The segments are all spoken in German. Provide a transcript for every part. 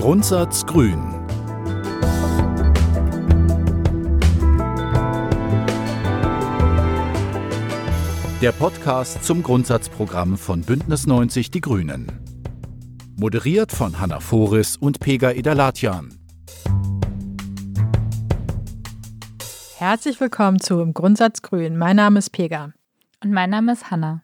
Grundsatz Grün. Der Podcast zum Grundsatzprogramm von Bündnis 90 Die Grünen. Moderiert von Hanna Foris und Pega Idalatjan. Herzlich willkommen zu Im Grundsatz Grün. Mein Name ist Pega. Und mein Name ist Hanna.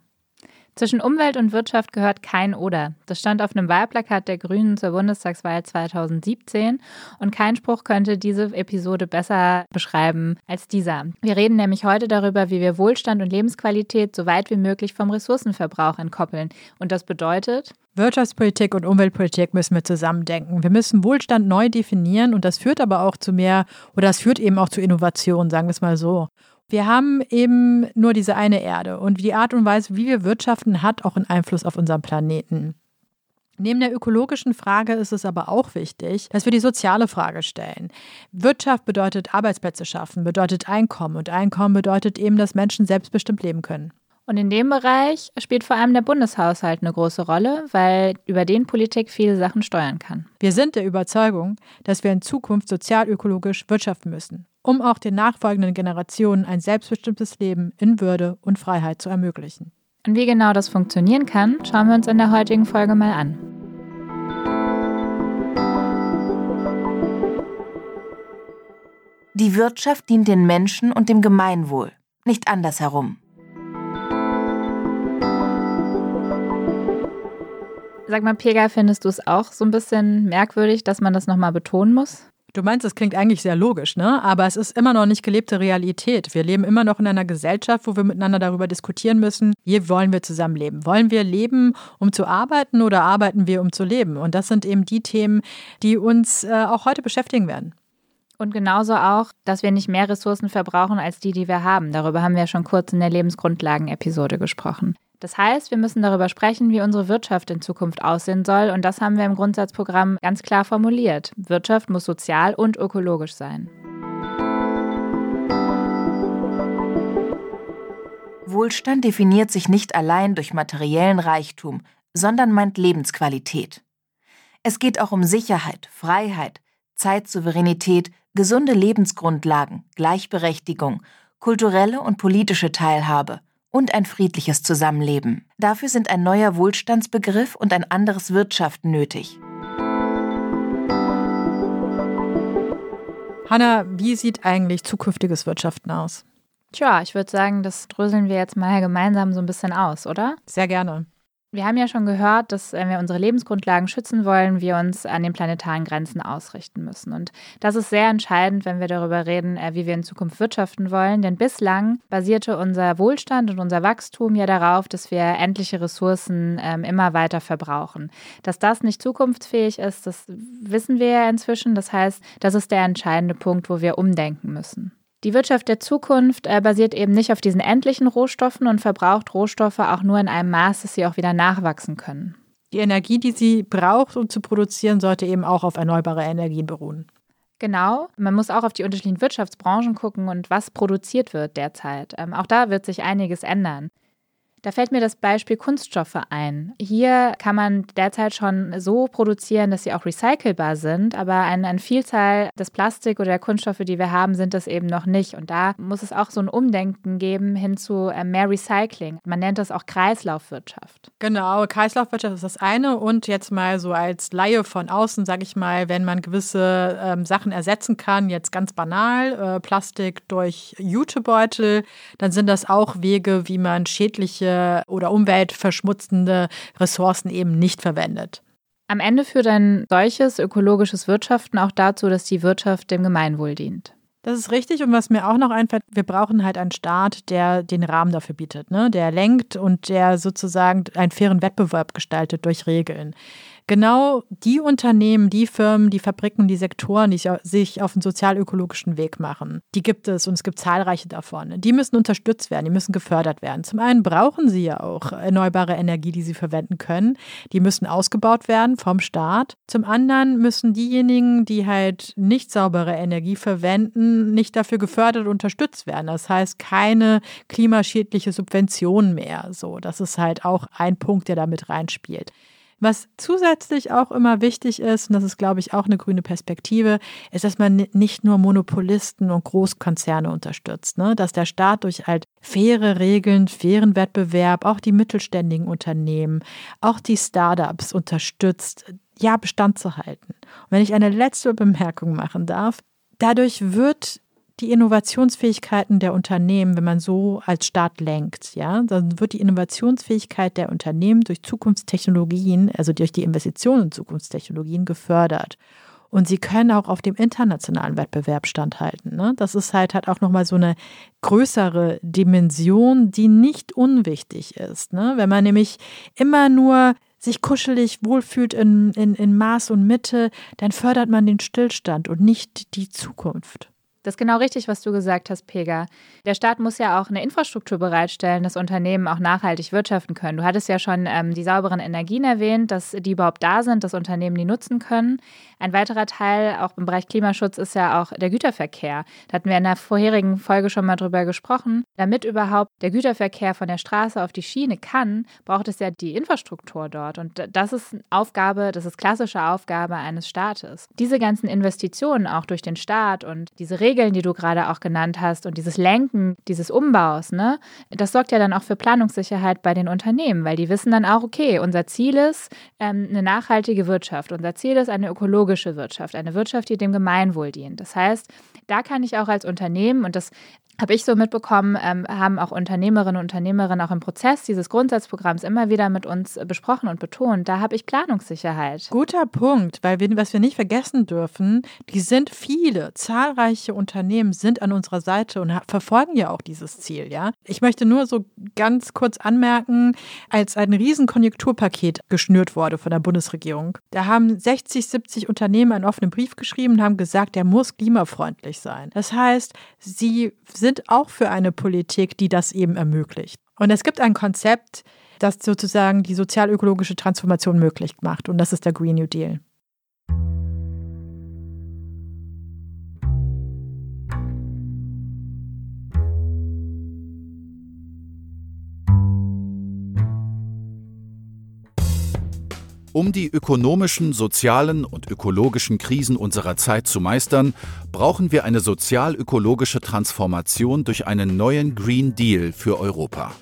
Zwischen Umwelt und Wirtschaft gehört kein Oder. Das stand auf einem Wahlplakat der Grünen zur Bundestagswahl 2017 und kein Spruch könnte diese Episode besser beschreiben als dieser. Wir reden nämlich heute darüber, wie wir Wohlstand und Lebensqualität so weit wie möglich vom Ressourcenverbrauch entkoppeln. Und das bedeutet, Wirtschaftspolitik und Umweltpolitik müssen wir zusammendenken. Wir müssen Wohlstand neu definieren und das führt aber auch zu mehr oder das führt eben auch zu Innovation, sagen wir es mal so. Wir haben eben nur diese eine Erde und die Art und Weise, wie wir wirtschaften, hat auch einen Einfluss auf unseren Planeten. Neben der ökologischen Frage ist es aber auch wichtig, dass wir die soziale Frage stellen. Wirtschaft bedeutet Arbeitsplätze schaffen, bedeutet Einkommen und Einkommen bedeutet eben, dass Menschen selbstbestimmt leben können. Und in dem Bereich spielt vor allem der Bundeshaushalt eine große Rolle, weil über den Politik viele Sachen steuern kann. Wir sind der Überzeugung, dass wir in Zukunft sozial-ökologisch wirtschaften müssen um auch den nachfolgenden Generationen ein selbstbestimmtes Leben in Würde und Freiheit zu ermöglichen. Und wie genau das funktionieren kann, schauen wir uns in der heutigen Folge mal an. Die Wirtschaft dient den Menschen und dem Gemeinwohl, nicht andersherum. Sag mal, Pega, findest du es auch so ein bisschen merkwürdig, dass man das nochmal betonen muss? Du meinst, das klingt eigentlich sehr logisch, ne? Aber es ist immer noch nicht gelebte Realität. Wir leben immer noch in einer Gesellschaft, wo wir miteinander darüber diskutieren müssen, wie wollen wir zusammenleben? Wollen wir leben, um zu arbeiten oder arbeiten wir, um zu leben? Und das sind eben die Themen, die uns äh, auch heute beschäftigen werden. Und genauso auch, dass wir nicht mehr Ressourcen verbrauchen als die, die wir haben. Darüber haben wir schon kurz in der Lebensgrundlagen-Episode gesprochen. Das heißt, wir müssen darüber sprechen, wie unsere Wirtschaft in Zukunft aussehen soll. Und das haben wir im Grundsatzprogramm ganz klar formuliert. Wirtschaft muss sozial und ökologisch sein. Wohlstand definiert sich nicht allein durch materiellen Reichtum, sondern meint Lebensqualität. Es geht auch um Sicherheit, Freiheit, Zeitsouveränität, gesunde Lebensgrundlagen, Gleichberechtigung, kulturelle und politische Teilhabe, und ein friedliches Zusammenleben. Dafür sind ein neuer Wohlstandsbegriff und ein anderes Wirtschaften nötig. Hanna, wie sieht eigentlich zukünftiges Wirtschaften aus? Tja, ich würde sagen, das dröseln wir jetzt mal gemeinsam so ein bisschen aus, oder? Sehr gerne. Wir haben ja schon gehört, dass wenn wir unsere Lebensgrundlagen schützen wollen, wir uns an den planetaren Grenzen ausrichten müssen. Und das ist sehr entscheidend, wenn wir darüber reden, äh, wie wir in Zukunft wirtschaften wollen. Denn bislang basierte unser Wohlstand und unser Wachstum ja darauf, dass wir endliche Ressourcen ähm, immer weiter verbrauchen. Dass das nicht zukunftsfähig ist, das wissen wir ja inzwischen. Das heißt, das ist der entscheidende Punkt, wo wir umdenken müssen. Die Wirtschaft der Zukunft äh, basiert eben nicht auf diesen endlichen Rohstoffen und verbraucht Rohstoffe auch nur in einem Maß, dass sie auch wieder nachwachsen können. Die Energie, die sie braucht, um zu produzieren, sollte eben auch auf erneuerbare Energien beruhen. Genau, man muss auch auf die unterschiedlichen Wirtschaftsbranchen gucken und was produziert wird derzeit. Ähm, auch da wird sich einiges ändern. Da fällt mir das Beispiel Kunststoffe ein. Hier kann man derzeit schon so produzieren, dass sie auch recycelbar sind, aber eine, eine Vielzahl des Plastik oder der Kunststoffe, die wir haben, sind das eben noch nicht. Und da muss es auch so ein Umdenken geben hin zu äh, mehr Recycling. Man nennt das auch Kreislaufwirtschaft. Genau, Kreislaufwirtschaft ist das eine. Und jetzt mal so als Laie von außen, sage ich mal, wenn man gewisse ähm, Sachen ersetzen kann, jetzt ganz banal, äh, Plastik durch Jutebeutel, dann sind das auch Wege, wie man schädliche oder umweltverschmutzende Ressourcen eben nicht verwendet. Am Ende führt ein solches ökologisches Wirtschaften auch dazu, dass die Wirtschaft dem Gemeinwohl dient. Das ist richtig. Und was mir auch noch einfällt, wir brauchen halt einen Staat, der den Rahmen dafür bietet, ne? der lenkt und der sozusagen einen fairen Wettbewerb gestaltet durch Regeln genau die Unternehmen, die Firmen, die Fabriken, die Sektoren, die sich auf den sozial-ökologischen Weg machen, die gibt es und es gibt zahlreiche davon. Die müssen unterstützt werden, die müssen gefördert werden. Zum einen brauchen sie ja auch erneuerbare Energie, die sie verwenden können. Die müssen ausgebaut werden vom Staat. Zum anderen müssen diejenigen, die halt nicht saubere Energie verwenden, nicht dafür gefördert und unterstützt werden. Das heißt, keine klimaschädliche Subvention mehr. So, das ist halt auch ein Punkt, der damit reinspielt. Was zusätzlich auch immer wichtig ist, und das ist, glaube ich, auch eine grüne Perspektive, ist, dass man nicht nur Monopolisten und Großkonzerne unterstützt, ne? dass der Staat durch halt faire Regeln, fairen Wettbewerb, auch die mittelständigen Unternehmen, auch die Startups unterstützt, ja, Bestand zu halten. Und wenn ich eine letzte Bemerkung machen darf, dadurch wird die Innovationsfähigkeiten der Unternehmen, wenn man so als Staat lenkt, ja, dann wird die Innovationsfähigkeit der Unternehmen durch Zukunftstechnologien, also durch die Investitionen in Zukunftstechnologien gefördert. Und sie können auch auf dem internationalen Wettbewerb standhalten. Ne? Das ist halt, halt auch nochmal so eine größere Dimension, die nicht unwichtig ist. Ne? Wenn man nämlich immer nur sich kuschelig wohlfühlt in, in, in Maß und Mitte, dann fördert man den Stillstand und nicht die Zukunft. Das ist genau richtig, was du gesagt hast, Pega. Der Staat muss ja auch eine Infrastruktur bereitstellen, dass Unternehmen auch nachhaltig wirtschaften können. Du hattest ja schon ähm, die sauberen Energien erwähnt, dass die überhaupt da sind, dass Unternehmen die nutzen können. Ein weiterer Teil, auch im Bereich Klimaschutz, ist ja auch der Güterverkehr. Da hatten wir in der vorherigen Folge schon mal drüber gesprochen. Damit überhaupt der Güterverkehr von der Straße auf die Schiene kann, braucht es ja die Infrastruktur dort. Und das ist Aufgabe, das ist klassische Aufgabe eines Staates. Diese ganzen Investitionen auch durch den Staat und diese Regeln, Regeln, die du gerade auch genannt hast und dieses Lenken dieses Umbaus, ne, das sorgt ja dann auch für Planungssicherheit bei den Unternehmen, weil die wissen dann auch, okay, unser Ziel ist ähm, eine nachhaltige Wirtschaft, unser Ziel ist eine ökologische Wirtschaft, eine Wirtschaft, die dem Gemeinwohl dient. Das heißt, da kann ich auch als Unternehmen, und das habe ich so mitbekommen, ähm, haben auch Unternehmerinnen und Unternehmerinnen auch im Prozess dieses Grundsatzprogramms immer wieder mit uns besprochen und betont, da habe ich Planungssicherheit. Guter Punkt, weil wir, was wir nicht vergessen dürfen, die sind viele, zahlreiche Unternehmen sind an unserer Seite und verfolgen ja auch dieses Ziel, ja. Ich möchte nur so ganz kurz anmerken, als ein Riesenkonjunkturpaket geschnürt wurde von der Bundesregierung, da haben 60, 70 Unternehmen einen offenen Brief geschrieben und haben gesagt, der muss klimafreundlich sein. Das heißt, sie sind sind auch für eine Politik, die das eben ermöglicht. Und es gibt ein Konzept, das sozusagen die sozial-ökologische Transformation möglich macht. Und das ist der Green New Deal. Um die ökonomischen, sozialen und ökologischen Krisen unserer Zeit zu meistern, brauchen wir eine sozial-ökologische Transformation durch einen neuen Green Deal für Europa.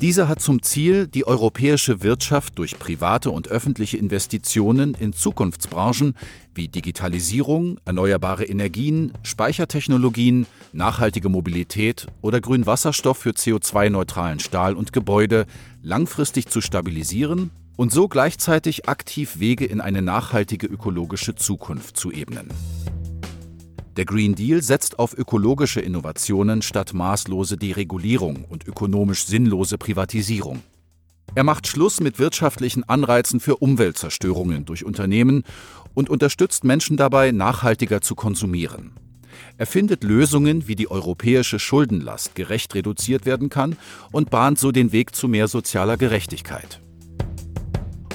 Dieser hat zum Ziel, die europäische Wirtschaft durch private und öffentliche Investitionen in Zukunftsbranchen wie Digitalisierung, erneuerbare Energien, Speichertechnologien, nachhaltige Mobilität oder Grünwasserstoff für CO2-neutralen Stahl und Gebäude langfristig zu stabilisieren und so gleichzeitig aktiv Wege in eine nachhaltige ökologische Zukunft zu ebnen. Der Green Deal setzt auf ökologische Innovationen statt maßlose Deregulierung und ökonomisch sinnlose Privatisierung. Er macht Schluss mit wirtschaftlichen Anreizen für Umweltzerstörungen durch Unternehmen und unterstützt Menschen dabei, nachhaltiger zu konsumieren. Er findet Lösungen, wie die europäische Schuldenlast gerecht reduziert werden kann und bahnt so den Weg zu mehr sozialer Gerechtigkeit.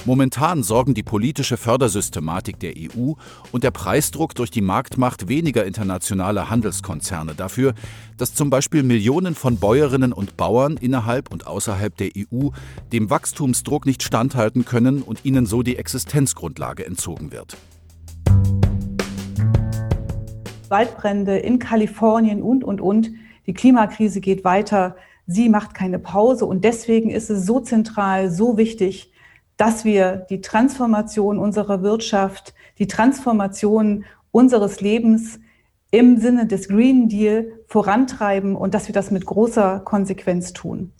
Momentan sorgen die politische Fördersystematik der EU und der Preisdruck durch die Marktmacht weniger internationaler Handelskonzerne dafür, dass zum Beispiel Millionen von Bäuerinnen und Bauern innerhalb und außerhalb der EU dem Wachstumsdruck nicht standhalten können und ihnen so die Existenzgrundlage entzogen wird. Waldbrände in Kalifornien und, und, und. Die Klimakrise geht weiter. Sie macht keine Pause und deswegen ist es so zentral, so wichtig, dass wir die Transformation unserer Wirtschaft, die Transformation unseres Lebens im Sinne des Green Deal vorantreiben und dass wir das mit großer Konsequenz tun.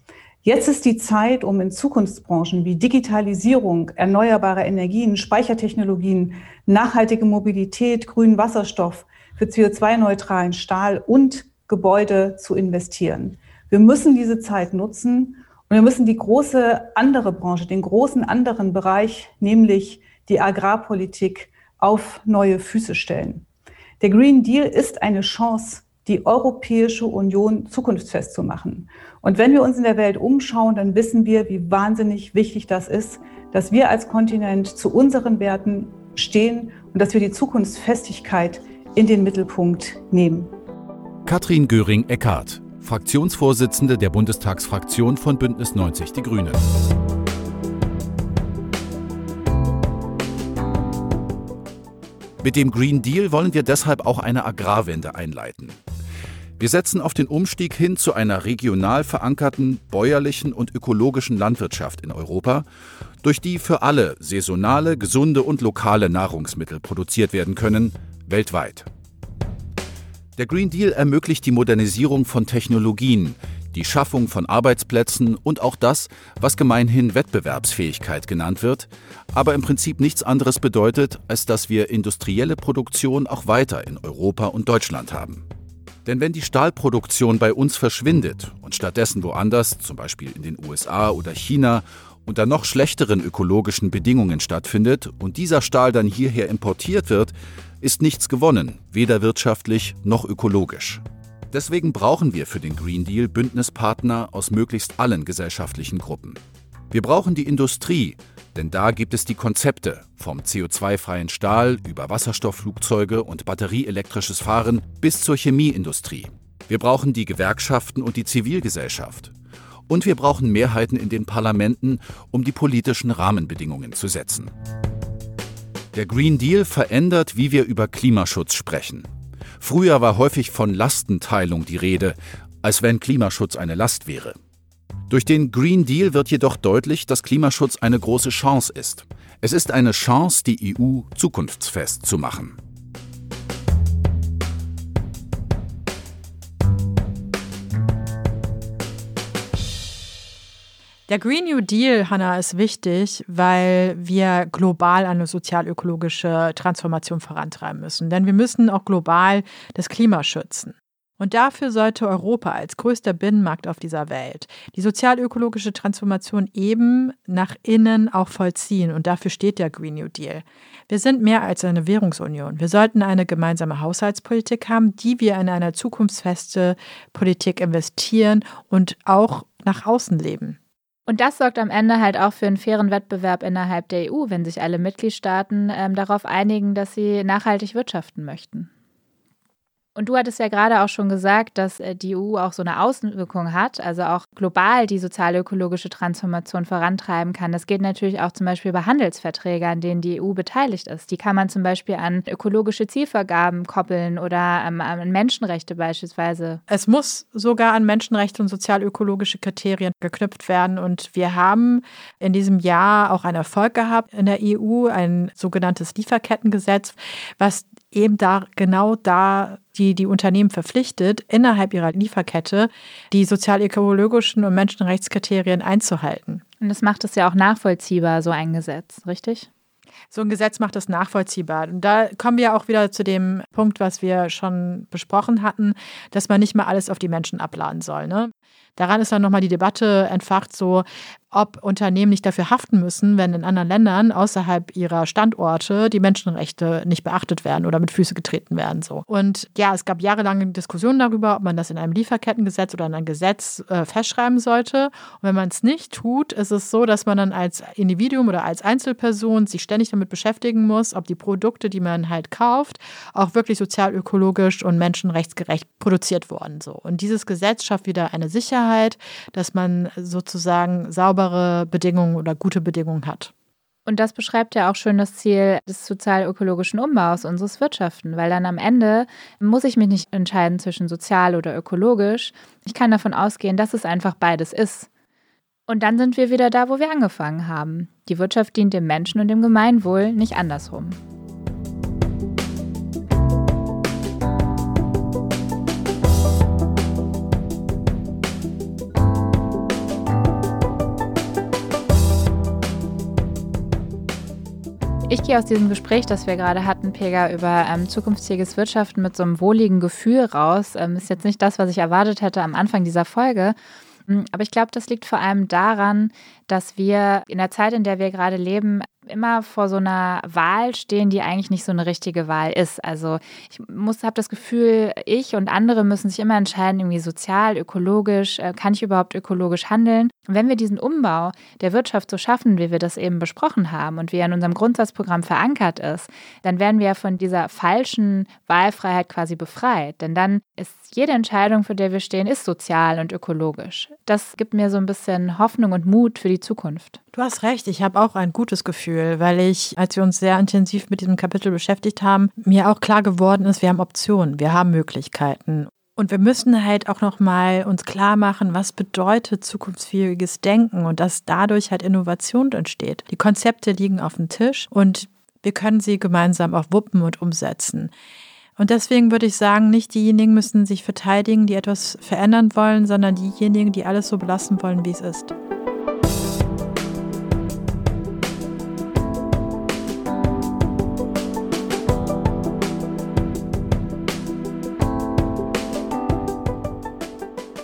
Jetzt ist die Zeit, um in Zukunftsbranchen wie Digitalisierung, erneuerbare Energien, Speichertechnologien, nachhaltige Mobilität, grünen Wasserstoff, für CO2-neutralen Stahl und Gebäude zu investieren. Wir müssen diese Zeit nutzen, und wir müssen die große andere Branche, den großen anderen Bereich, nämlich die Agrarpolitik, auf neue Füße stellen. Der Green Deal ist eine Chance, die Europäische Union zukunftsfest zu machen. Und wenn wir uns in der Welt umschauen, dann wissen wir, wie wahnsinnig wichtig das ist, dass wir als Kontinent zu unseren Werten stehen und dass wir die Zukunftsfestigkeit in den Mittelpunkt nehmen. Katrin Göring-Eckardt Fraktionsvorsitzende der Bundestagsfraktion von Bündnis 90 Die Grünen. Mit dem Green Deal wollen wir deshalb auch eine Agrarwende einleiten. Wir setzen auf den Umstieg hin zu einer regional verankerten, bäuerlichen und ökologischen Landwirtschaft in Europa, durch die für alle saisonale, gesunde und lokale Nahrungsmittel produziert werden können, weltweit. Der Green Deal ermöglicht die Modernisierung von Technologien, die Schaffung von Arbeitsplätzen und auch das, was gemeinhin Wettbewerbsfähigkeit genannt wird, aber im Prinzip nichts anderes bedeutet, als dass wir industrielle Produktion auch weiter in Europa und Deutschland haben. Denn wenn die Stahlproduktion bei uns verschwindet und stattdessen woanders, zum Beispiel in den USA oder China, unter noch schlechteren ökologischen Bedingungen stattfindet und dieser Stahl dann hierher importiert wird, ist nichts gewonnen, weder wirtschaftlich noch ökologisch. Deswegen brauchen wir für den Green Deal Bündnispartner aus möglichst allen gesellschaftlichen Gruppen. Wir brauchen die Industrie, denn da gibt es die Konzepte vom CO2-freien Stahl über Wasserstoffflugzeuge und batterieelektrisches Fahren bis zur Chemieindustrie. Wir brauchen die Gewerkschaften und die Zivilgesellschaft. Und wir brauchen Mehrheiten in den Parlamenten, um die politischen Rahmenbedingungen zu setzen. Der Green Deal verändert, wie wir über Klimaschutz sprechen. Früher war häufig von Lastenteilung die Rede, als wenn Klimaschutz eine Last wäre. Durch den Green Deal wird jedoch deutlich, dass Klimaschutz eine große Chance ist. Es ist eine Chance, die EU zukunftsfest zu machen. Der Green New Deal, Hanna, ist wichtig, weil wir global eine sozial-ökologische Transformation vorantreiben müssen. Denn wir müssen auch global das Klima schützen. Und dafür sollte Europa als größter Binnenmarkt auf dieser Welt die sozial-ökologische Transformation eben nach innen auch vollziehen. Und dafür steht der Green New Deal. Wir sind mehr als eine Währungsunion. Wir sollten eine gemeinsame Haushaltspolitik haben, die wir in eine zukunftsfeste Politik investieren und auch nach außen leben. Und das sorgt am Ende halt auch für einen fairen Wettbewerb innerhalb der EU, wenn sich alle Mitgliedstaaten ähm, darauf einigen, dass sie nachhaltig wirtschaften möchten. Und du hattest ja gerade auch schon gesagt, dass äh, die EU auch so eine Außenwirkung hat, also auch global die sozial-ökologische Transformation vorantreiben kann. Das geht natürlich auch zum Beispiel über Handelsverträge, an denen die EU beteiligt ist. Die kann man zum Beispiel an ökologische Zielvergaben koppeln oder ähm, an Menschenrechte beispielsweise. Es muss sogar an Menschenrechte und sozial-ökologische Kriterien geknüpft werden. Und wir haben in diesem Jahr auch einen Erfolg gehabt in der EU, ein sogenanntes Lieferkettengesetz, was eben da genau da die die Unternehmen verpflichtet, innerhalb ihrer Lieferkette die sozial-ökologischen und Menschenrechtskriterien einzuhalten. Und das macht es ja auch nachvollziehbar, so ein Gesetz, richtig? So ein Gesetz macht es nachvollziehbar. Und da kommen wir auch wieder zu dem Punkt, was wir schon besprochen hatten, dass man nicht mal alles auf die Menschen abladen soll. Ne? Daran ist dann nochmal die Debatte entfacht, so ob Unternehmen nicht dafür haften müssen, wenn in anderen Ländern außerhalb ihrer Standorte die Menschenrechte nicht beachtet werden oder mit Füße getreten werden. So. Und ja, es gab jahrelange Diskussionen darüber, ob man das in einem Lieferkettengesetz oder in einem Gesetz äh, festschreiben sollte. Und wenn man es nicht tut, ist es so, dass man dann als Individuum oder als Einzelperson sich ständig damit beschäftigen muss, ob die Produkte, die man halt kauft, auch wirklich sozial, ökologisch und menschenrechtsgerecht produziert wurden. So. Und dieses Gesetz schafft wieder eine Sicherheit, dass man sozusagen sauber saubere Bedingungen oder gute Bedingungen hat. Und das beschreibt ja auch schön das Ziel des sozial-ökologischen Umbaus unseres Wirtschaften, weil dann am Ende muss ich mich nicht entscheiden zwischen sozial oder ökologisch. Ich kann davon ausgehen, dass es einfach beides ist. Und dann sind wir wieder da, wo wir angefangen haben. Die Wirtschaft dient dem Menschen und dem Gemeinwohl, nicht andersrum. Ich gehe aus diesem Gespräch, das wir gerade hatten, Pega, über ähm, zukunftsfähiges Wirtschaften mit so einem wohligen Gefühl raus. Ähm, ist jetzt nicht das, was ich erwartet hätte am Anfang dieser Folge. Hm, aber ich glaube, das liegt vor allem daran, dass wir in der Zeit, in der wir gerade leben, immer vor so einer Wahl stehen, die eigentlich nicht so eine richtige Wahl ist. Also ich muss, habe das Gefühl, ich und andere müssen sich immer entscheiden, irgendwie sozial, ökologisch, äh, kann ich überhaupt ökologisch handeln? Und wenn wir diesen Umbau der Wirtschaft so schaffen, wie wir das eben besprochen haben und wie er in unserem Grundsatzprogramm verankert ist, dann werden wir von dieser falschen Wahlfreiheit quasi befreit. Denn dann ist jede Entscheidung, für der wir stehen, ist sozial und ökologisch. Das gibt mir so ein bisschen Hoffnung und Mut für die Zukunft. Du hast recht, ich habe auch ein gutes Gefühl, weil ich, als wir uns sehr intensiv mit diesem Kapitel beschäftigt haben, mir auch klar geworden ist, wir haben Optionen, wir haben Möglichkeiten. Und wir müssen halt auch noch mal uns klar machen, was bedeutet zukunftsfähiges Denken und dass dadurch halt Innovation entsteht. Die Konzepte liegen auf dem Tisch und wir können sie gemeinsam auch wuppen und umsetzen. Und deswegen würde ich sagen, nicht diejenigen müssen sich verteidigen, die etwas verändern wollen, sondern diejenigen, die alles so belassen wollen, wie es ist.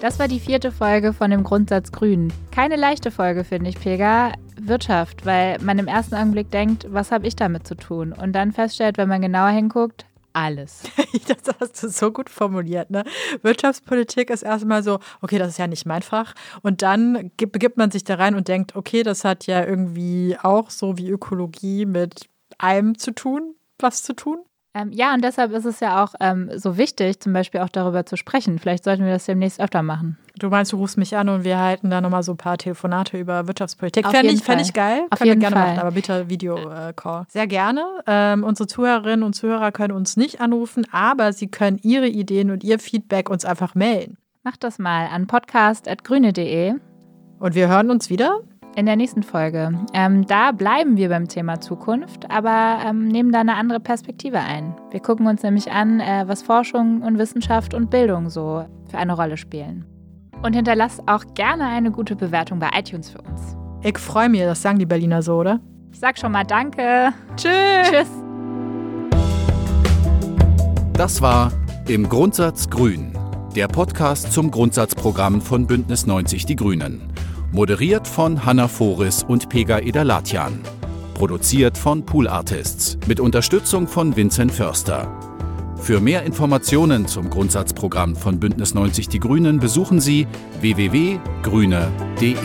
Das war die vierte Folge von dem Grundsatz Grün. Keine leichte Folge, finde ich, Pega. Wirtschaft, weil man im ersten Augenblick denkt, was habe ich damit zu tun? Und dann feststellt, wenn man genauer hinguckt, alles. das hast du so gut formuliert. Ne? Wirtschaftspolitik ist erstmal so, okay, das ist ja nicht mein Fach. Und dann begibt man sich da rein und denkt, okay, das hat ja irgendwie auch so wie Ökologie mit allem zu tun, was zu tun. Ähm, ja, und deshalb ist es ja auch ähm, so wichtig, zum Beispiel auch darüber zu sprechen. Vielleicht sollten wir das demnächst öfter machen. Du meinst, du rufst mich an und wir halten da nochmal so ein paar Telefonate über Wirtschaftspolitik. Fände ich, fänd ich geil. Auf können wir gerne Fall. machen, aber bitte Video-Call. Sehr gerne. Ähm, unsere Zuhörerinnen und Zuhörer können uns nicht anrufen, aber sie können ihre Ideen und ihr Feedback uns einfach melden. Macht das mal an podcast.grüne.de. Und wir hören uns wieder in der nächsten Folge. Ähm, da bleiben wir beim Thema Zukunft, aber ähm, nehmen da eine andere Perspektive ein. Wir gucken uns nämlich an, äh, was Forschung und Wissenschaft und Bildung so für eine Rolle spielen. Und hinterlasst auch gerne eine gute Bewertung bei iTunes für uns. Ich freue mich, das sagen die Berliner so, oder? Ich sag schon mal Danke. Tschüss. Tschüss. Das war Im Grundsatz Grün, der Podcast zum Grundsatzprogramm von Bündnis 90 Die Grünen. Moderiert von Hanna Foris und Pega Edalatjan. Produziert von Pool Artists mit Unterstützung von Vincent Förster. Für mehr Informationen zum Grundsatzprogramm von Bündnis 90 Die Grünen besuchen Sie www.grüne.de.